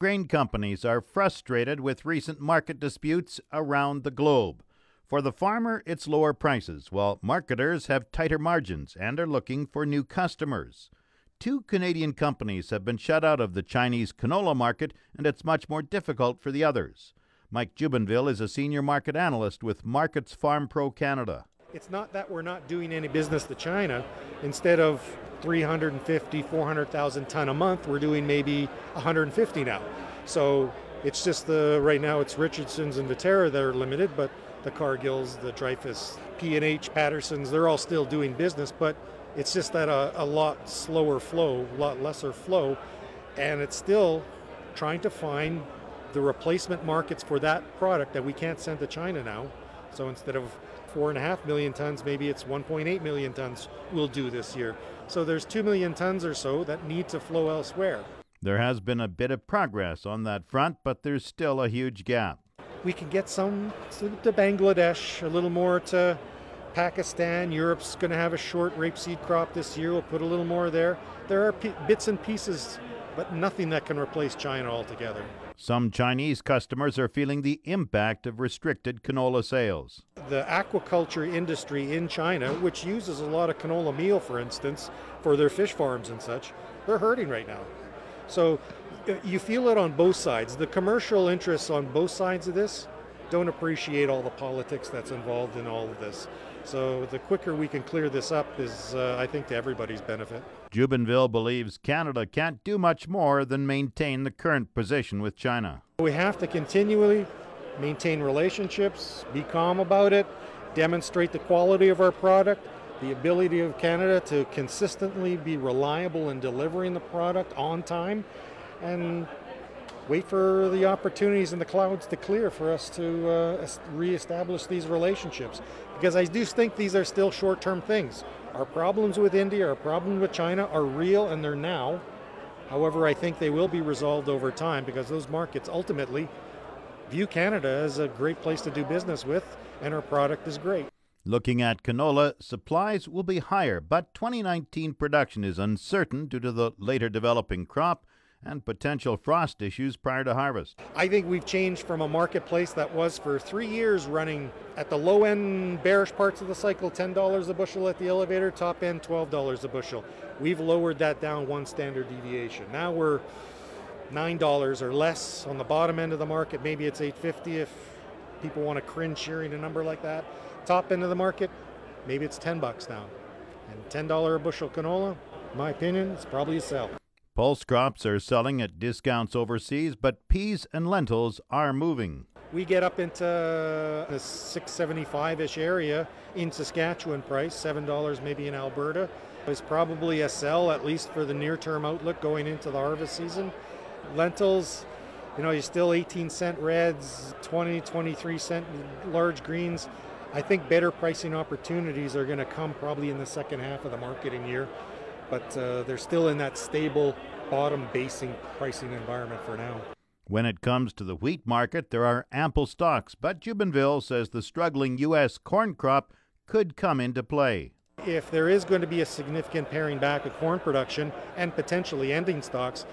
Grain companies are frustrated with recent market disputes around the globe. For the farmer, it's lower prices, while marketers have tighter margins and are looking for new customers. Two Canadian companies have been shut out of the Chinese canola market, and it's much more difficult for the others. Mike Jubinville is a senior market analyst with Markets Farm Pro Canada. It's not that we're not doing any business to China. Instead of 350, 400,000 ton a month, we're doing maybe 150 now. So it's just the right now it's Richardson's and Viterra that are limited, but the Cargills, the Dreyfus, P&H, Patersons, they're all still doing business, but it's just that a, a lot slower flow, a lot lesser flow, and it's still trying to find the replacement markets for that product that we can't send to China now. So instead of four and a half million tons, maybe it's 1.8 million tons we'll do this year. So there's 2 million tons or so that need to flow elsewhere. There has been a bit of progress on that front, but there's still a huge gap. We can get some to Bangladesh, a little more to Pakistan. Europe's going to have a short rapeseed crop this year. We'll put a little more there. There are p- bits and pieces, but nothing that can replace China altogether. Some Chinese customers are feeling the impact of restricted canola sales. The aquaculture industry in China, which uses a lot of canola meal, for instance, for their fish farms and such, they're hurting right now. So uh, you feel it on both sides. The commercial interests on both sides of this don't appreciate all the politics that's involved in all of this. So the quicker we can clear this up is, uh, I think, to everybody's benefit. Jubinville believes Canada can't do much more than maintain the current position with China. We have to continually maintain relationships, be calm about it, demonstrate the quality of our product, the ability of Canada to consistently be reliable in delivering the product on time, and wait for the opportunities and the clouds to clear for us to uh, reestablish these relationships. Because I do think these are still short term things. Our problems with India, our problems with China are real and they're now. However, I think they will be resolved over time because those markets ultimately view Canada as a great place to do business with, and our product is great. Looking at canola, supplies will be higher, but 2019 production is uncertain due to the later developing crop and potential frost issues prior to harvest. I think we've changed from a marketplace that was for three years running at the low end bearish parts of the cycle $10 a bushel at the elevator, top end $12 a bushel. We've lowered that down one standard deviation. Now we're $9 or less on the bottom end of the market. Maybe it's 850 if people want to cringe hearing a number like that. Top end of the market, maybe it's 10 bucks now. And $10 a bushel canola, my opinion, it's probably a sell. Pulse crops are selling at discounts overseas, but peas and lentils are moving. We get up into the 675-ish area in Saskatchewan price, $7 maybe in Alberta. It's probably a sell, at least for the near-term outlook going into the harvest season. Lentils, you know, you're still 18 cent reds, 20, 23 cent large greens. I think better pricing opportunities are going to come probably in the second half of the marketing year but uh, they're still in that stable bottom basing pricing environment for now. When it comes to the wheat market, there are ample stocks, but Jubinville says the struggling U.S. corn crop could come into play. If there is going to be a significant paring back of corn production and potentially ending stocks,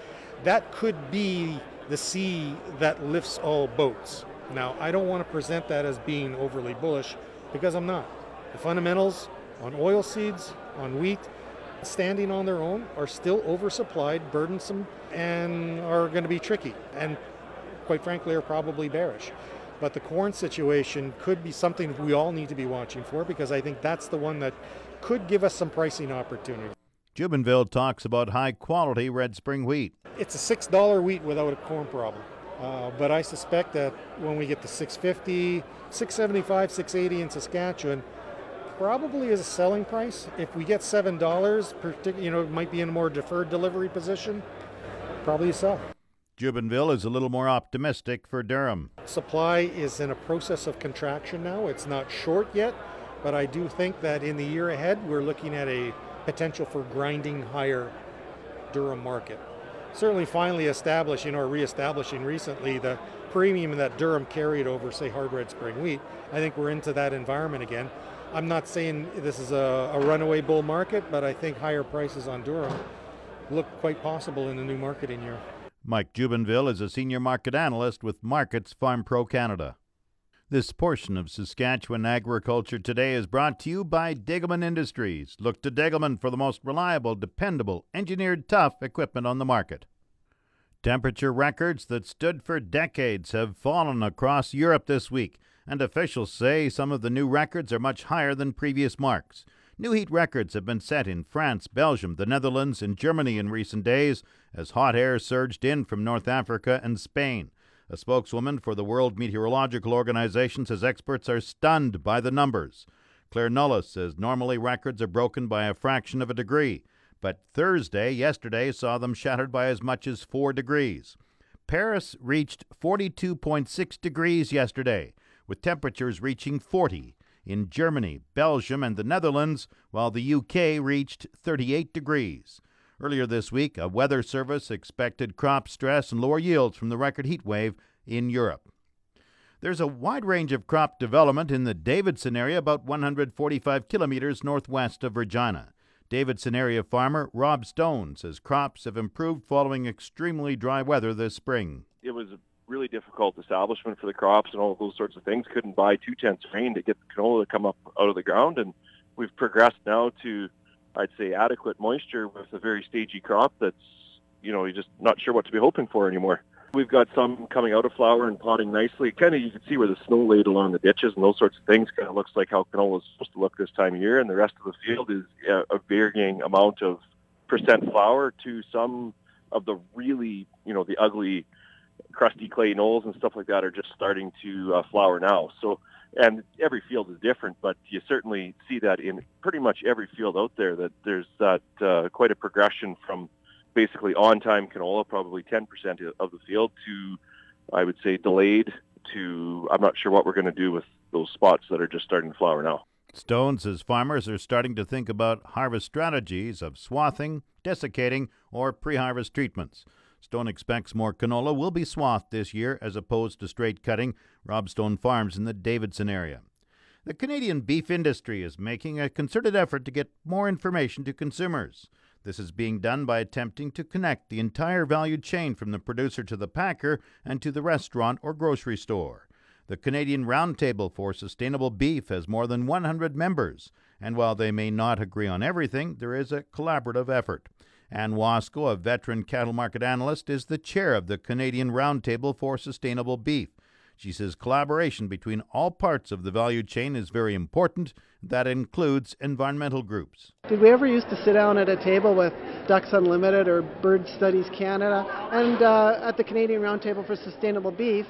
that could be the sea that lifts all boats. Now, I don't want to present that as being overly bullish because I'm not. The fundamentals on oil seeds, on wheat, standing on their own are still oversupplied, burdensome, and are going to be tricky. And quite frankly, are probably bearish. But the corn situation could be something we all need to be watching for because I think that's the one that could give us some pricing opportunity. Jubinville talks about high quality red spring wheat. It's a $6 wheat without a corn problem. Uh, but I suspect that when we get to 650, 675, 680 in Saskatchewan, probably is a selling price. If we get seven dollars, you know, it might be in a more deferred delivery position. Probably a sell. Jubinville is a little more optimistic for durum. Supply is in a process of contraction now. It's not short yet, but I do think that in the year ahead, we're looking at a potential for grinding higher durum market. Certainly, finally establishing or reestablishing recently the premium that durum carried over, say, hard red spring wheat. I think we're into that environment again. I'm not saying this is a, a, runaway bull market, but I think higher prices on durum look quite possible in the new marketing year. Mike Jubinville is a senior market analyst with Markets Farm Pro Canada. This portion of Saskatchewan Agriculture Today is brought to you by Degelman Industries. Look to Degelman for the most reliable, dependable, engineered tough equipment on the market. Temperature records that stood for decades have fallen across Europe this week, and officials say some of the new records are much higher than previous marks. New heat records have been set in France, Belgium, the Netherlands, and Germany in recent days as hot air surged in from North Africa and Spain. A spokeswoman for the World Meteorological Organization says experts are stunned by the numbers. Claire Nullis says normally records are broken by a fraction of a degree, but Thursday, yesterday, saw them shattered by as much as 4 degrees. Paris reached 42.6 degrees yesterday, with temperatures reaching 40 in Germany, Belgium, and the Netherlands, while the UK reached 38 degrees. Earlier this week, a weather service expected crop stress and lower yields from the record heat wave in Europe. There's a wide range of crop development in the Davidson area, about 145 kilometers northwest of Regina. Davidson area farmer Rob Stone says crops have improved following extremely dry weather this spring. It was really difficult establishment for the crops and all those sorts of things. Couldn't buy two tenths rain to get the canola to come up out of the ground, and we've progressed now to, I'd say, adequate moisture with a very stagey crop. That's, you know, you're just not sure what to be hoping for anymore. We've got some coming out of flower and potting nicely. Kind of, you can see where the snow laid along the ditches and those sorts of things. Kind of looks like how canola is supposed to look this time of year, and the rest of the field is a varying amount of percent flower to some of the really, you know, the ugly crusty clay knolls and stuff like that are just starting to uh, flower now. So, and every field is different, but you certainly see that in pretty much every field out there that there's that uh, quite a progression from basically on-time canola, probably 10% of the field, to I would say delayed to I'm not sure what we're going to do with those spots that are just starting to flower now. Stone says farmers are starting to think about harvest strategies of swathing, desiccating, or pre-harvest treatments. Stone expects more canola will be swathed this year as opposed to straight cutting. Rob Stone farms in the Davidson area. The Canadian beef industry is making a concerted effort to get more information to consumers. This is being done by attempting to connect the entire value chain from the producer to the packer and to the restaurant or grocery store. The Canadian Roundtable for Sustainable Beef has more than 100 members, and while they may not agree on everything, there is a collaborative effort. Anne Wasko, a veteran cattle market analyst, is the chair of the Canadian Roundtable for Sustainable Beef. She says collaboration between all parts of the value chain is very important. That includes environmental groups. Did we ever used to sit down at a table with Ducks Unlimited or Bird Studies Canada and uh, at the Canadian Roundtable for Sustainable Beef?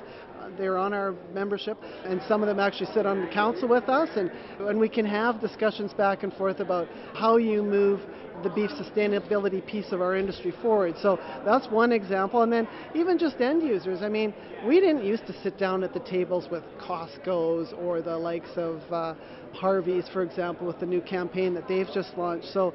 They're on our membership, and some of them actually sit on the council with us, and, and we can have discussions back and forth about how you move the beef sustainability piece of our industry forward. So that's one example. And then even just end users. I mean, we didn't used to sit down at the tables with Costco's or the likes of uh, Harvey's, for example, with the new campaign that they've just launched. So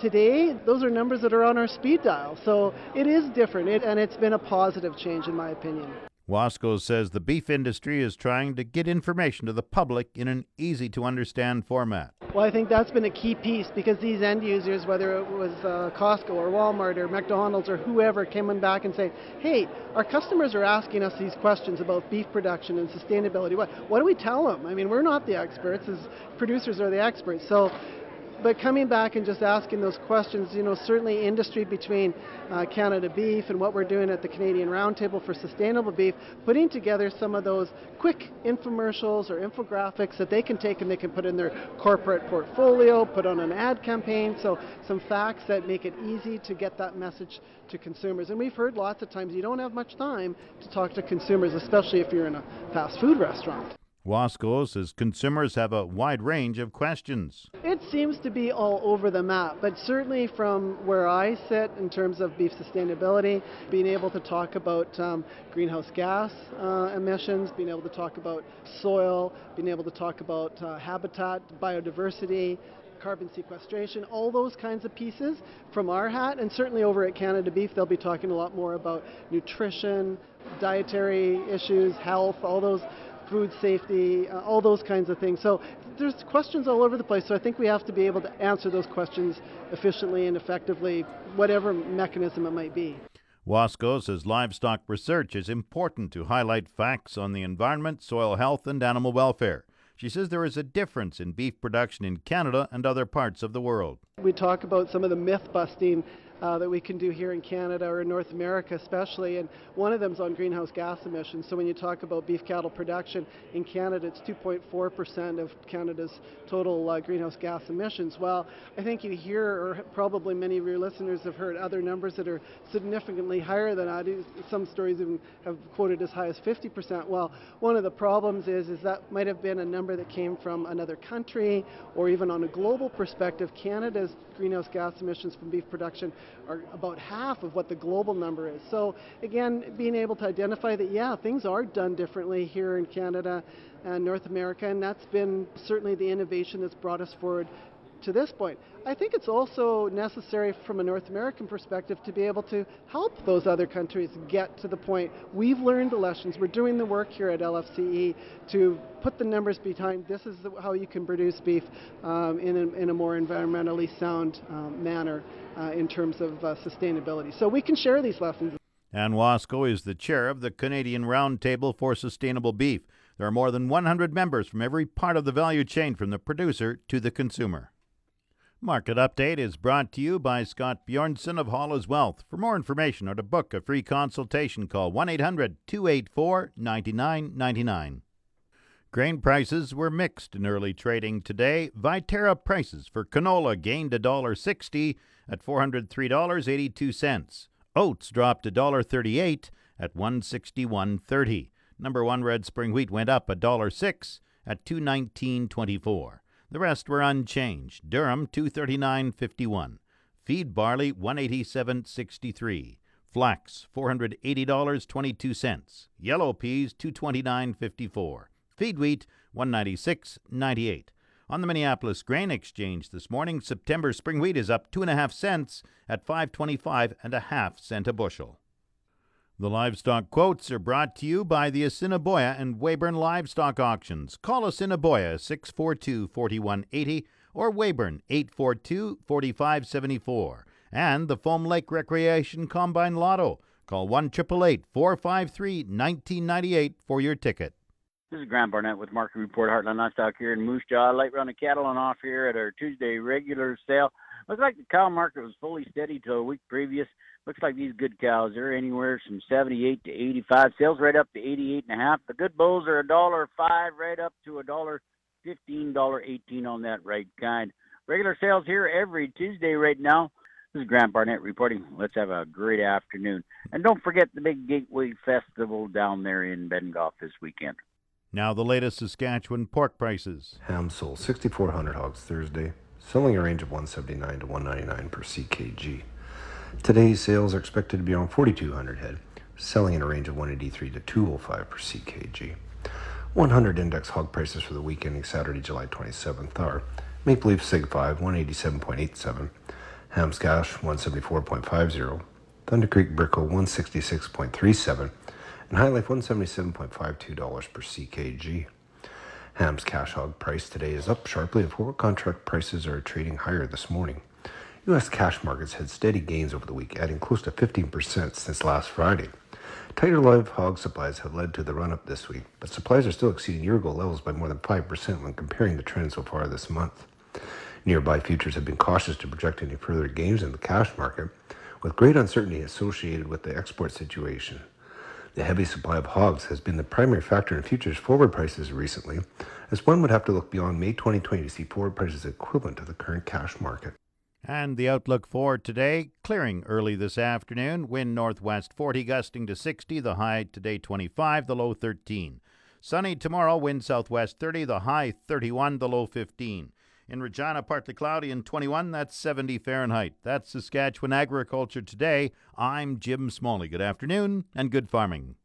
today, those are numbers that are on our speed dial. So it is different, it, and it's been a positive change, in my opinion. Wasko says the beef industry is trying to get information to the public in an easy to understand format. Well, I think that's been a key piece because these end users, whether it was uh, Costco or Walmart or McDonald's or whoever, coming back and saying, hey, our customers are asking us these questions about beef production and sustainability. What, what do we tell them? I mean, we're not the experts, as producers are the experts. So but coming back and just asking those questions, you know, certainly industry between uh, Canada Beef and what we're doing at the Canadian Roundtable for Sustainable Beef, putting together some of those quick infomercials or infographics that they can take and they can put in their corporate portfolio, put on an ad campaign. So some facts that make it easy to get that message to consumers. And we've heard lots of times you don't have much time to talk to consumers, especially if you're in a fast food restaurant. Wasko says consumers have a wide range of questions. It seems to be all over the map, but certainly from where I sit in terms of beef sustainability, being able to talk about um, greenhouse gas uh, emissions, being able to talk about soil, being able to talk about uh, habitat, biodiversity, carbon sequestration, all those kinds of pieces from our hat. And certainly over at Canada Beef, they'll be talking a lot more about nutrition, dietary issues, health, all those food safety, uh, all those kinds of things. So there's questions all over the place. So I think we have to be able to answer those questions efficiently and effectively, whatever mechanism it might be. Wasko says livestock research is important to highlight facts on the environment, soil health, and animal welfare. She says there is a difference in beef production in Canada and other parts of the world. We talk about some of the myth busting uh, that we can do here in Canada or in North America, especially. And one of them is on greenhouse gas emissions. So when you talk about beef cattle production in Canada, it's 2.4% of Canada's total uh, greenhouse gas emissions. Well, I think you hear, or probably many of your listeners have heard other numbers that are significantly higher than that. Some stories even have quoted as high as 50%. Well, one of the problems is, is that might have been a number that came from another country, or even on a global perspective, Canada's greenhouse gas emissions from beef production are about half of what the global number is. So again, being able to identify that, yeah, things are done differently here in Canada and North America, and that's been certainly the innovation that's brought us forward to this point. I think it's also necessary from a North American perspective to be able to help those other countries get to the point. We've learned the lessons. We're doing the work here at LFCE to put the numbers behind this is how you can produce beef um, in, a, in, a, more environmentally sound um, manner uh, in terms of uh, sustainability. So we can share these lessons. Anne Wasko is the chair of the Canadian Roundtable for Sustainable Beef. There are more than 100 members from every part of the value chain, from the producer to the consumer. Market Update is brought to you by Scott Bjornson of Hall's Wealth. For more information or to book a free consultation, call 1 800 284 9999. Grain prices were mixed in early trading today. Viterra prices for canola gained $1.60 at $403.82. Oats dropped $1.38 at 161.30. Number 1 red spring wheat went up $1.06 at 219.24. The rest were unchanged. durum 239.51, feed barley 187.63, flax $480.22, yellow peas 229.54, feed wheat 196.98. On the Minneapolis Grain Exchange this morning, September spring wheat is up two and a half cents at 525 and a half cent a bushel. The livestock quotes are brought to you by the Assiniboia and Weyburn Livestock Auctions. Call Assiniboia 642 4180 or Weyburn 842 4574. And the Foam Lake Recreation Combine Lotto. Call 1-888-453-1998 for your ticket. This is Grant Barnett with Market Report Heartland Livestock here in Moose Jaw. Light run of cattle on off here at our Tuesday regular sale. Looks like the cow market was fully steady till a week previous. Looks like these good cows are anywhere from 78 to 85. Sales right up to 88 and a half. The good bulls are a dollar five right up to a dollar fifteen, dollar eighteen on that right kind. Regular sales here every Tuesday right now. This is Grant Barnett reporting. Let's have a great afternoon. And don't forget the big Gateway Festival down there in Bengough this weekend. Now the latest Saskatchewan pork prices. Ham sold 6,400 hogs Thursday, selling a range of 179 to 199 per CKG. Today's sales are expected to be around 4,200 head, selling in a range of 183 to 205 per CKG. 100 index hog prices for the week ending Saturday, July 27th are Maple Leaf Sig 5 187.87, Hams Cash 174.50, Thunder Creek Brickle 166.37, and HyLife $177.52 per CKG. Ham's cash hog price today is up sharply, and forward contract prices are trading higher this morning. U.S. cash markets had steady gains over the week, adding close to 15% since last Friday. Tighter live hog supplies have led to the run up this week, but supplies are still exceeding year ago levels by more than 5% when comparing the trend so far this month. Nearby futures have been cautious to project any further gains in the cash market, with great uncertainty associated with the export situation. The heavy supply of hogs has been the primary factor in futures forward prices recently, as one would have to look beyond May 2020 to see forward prices equivalent to the current cash market. And the outlook for today clearing early this afternoon. Wind northwest 40, gusting to 60. The high today 25, the low 13. Sunny tomorrow, wind southwest 30, the high 31, the low 15. In Regina, partly cloudy and 21, that's 70 Fahrenheit. That's Saskatchewan agriculture today. I'm Jim Smalley. Good afternoon and good farming.